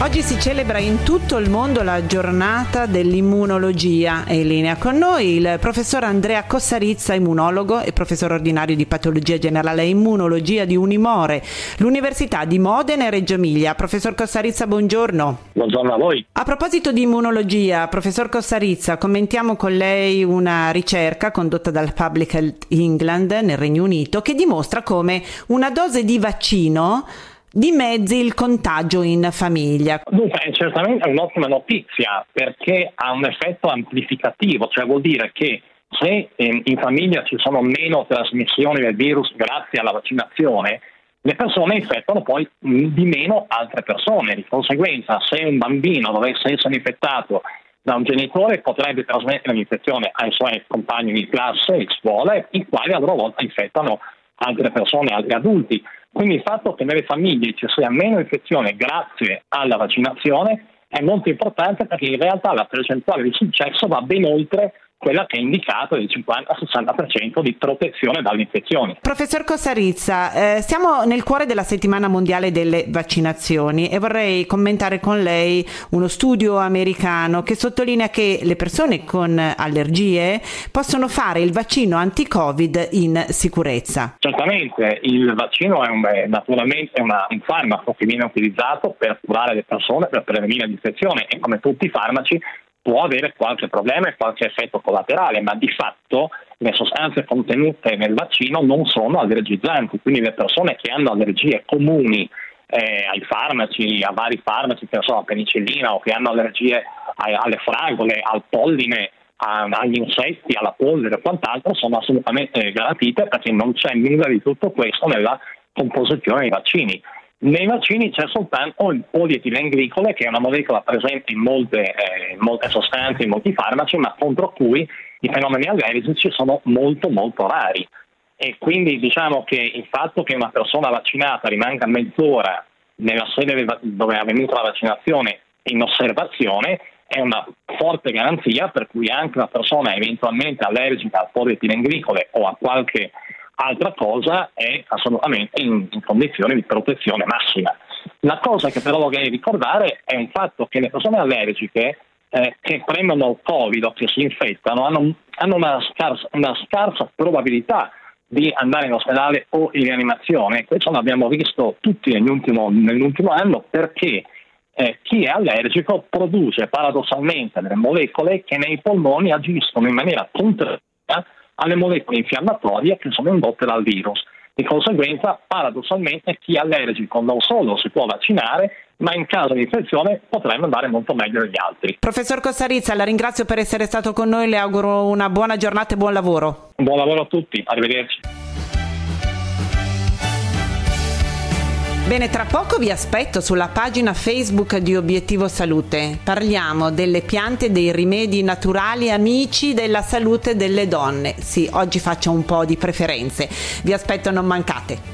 Oggi si celebra in tutto il mondo la giornata dell'immunologia. È in linea con noi il professor Andrea Cossarizza, immunologo e professore ordinario di patologia generale e immunologia di Unimore, l'Università di Modena e Reggio Emilia. Professor Cossarizza, buongiorno. Buongiorno a voi. A proposito di immunologia, professor Cossarizza, commentiamo con lei una ricerca condotta dal Public Health England nel Regno Unito che dimostra come una dose di vaccino dimezzi il contagio in famiglia. Dunque, è certamente un'ottima notizia perché ha un effetto amplificativo, cioè vuol dire che se in famiglia ci sono meno trasmissioni del virus grazie alla vaccinazione, le persone infettano poi di meno altre persone. Di conseguenza, se un bambino dovesse essere infettato da un genitore, potrebbe trasmettere l'infezione ai suoi compagni di classe di scuola, i quali a loro volta infettano altre persone, altri adulti. Quindi il fatto che nelle famiglie ci sia meno infezione grazie alla vaccinazione è molto importante perché in realtà la percentuale di successo va ben oltre quella che è indicata del 50-60% di protezione dalle infezioni. Professor Cossarizza, eh, siamo nel cuore della settimana mondiale delle vaccinazioni e vorrei commentare con lei uno studio americano che sottolinea che le persone con allergie possono fare il vaccino anti-Covid in sicurezza. Certamente, il vaccino è un, naturalmente una, un farmaco che viene utilizzato per curare le persone, per prevenire l'infezione e come tutti i farmaci può avere qualche problema e qualche effetto collaterale, ma di fatto le sostanze contenute nel vaccino non sono allergizzanti, quindi le persone che hanno allergie comuni eh, ai farmaci, a vari farmaci, che so, a penicillina o che hanno allergie alle fragole, al polline, agli insetti, alla polvere e quant'altro sono assolutamente garantite perché non c'è nulla di tutto questo nella composizione dei vaccini. Nei vaccini c'è soltanto il polietilenglicole, che è una molecola presente in molte, eh, molte, sostanze, in molti farmaci, ma contro cui i fenomeni allergici sono molto molto rari. E quindi diciamo che il fatto che una persona vaccinata rimanga mezz'ora nella sede dove è avvenuta la vaccinazione in osservazione è una forte garanzia per cui anche una persona eventualmente allergica al polietilenglicole o a qualche altra cosa è assolutamente in, in condizioni di protezione massima. La cosa che però vorrei ricordare è un fatto che le persone allergiche eh, che prendono Covid o che si infettano hanno, hanno una, scarsa, una, scarsa, probabilità di andare in ospedale o in rianimazione. Questo l'abbiamo visto tutti nell'ultimo, nell'ultimo anno perché eh, chi è allergico produce paradossalmente delle molecole che nei polmoni agiscono in maniera contraria alle molecole infiammatorie che sono indotte dal virus. Di conseguenza, paradossalmente, chi è allergico non solo si può vaccinare, ma in caso di infezione potrebbe andare molto meglio degli altri. Professor Costarizza, la ringrazio per essere stato con noi, le auguro una buona giornata e buon lavoro. Buon lavoro a tutti, arrivederci. Bene, tra poco vi aspetto sulla pagina Facebook di Obiettivo Salute. Parliamo delle piante e dei rimedi naturali amici della salute delle donne. Sì, oggi faccio un po' di preferenze. Vi aspetto, non mancate.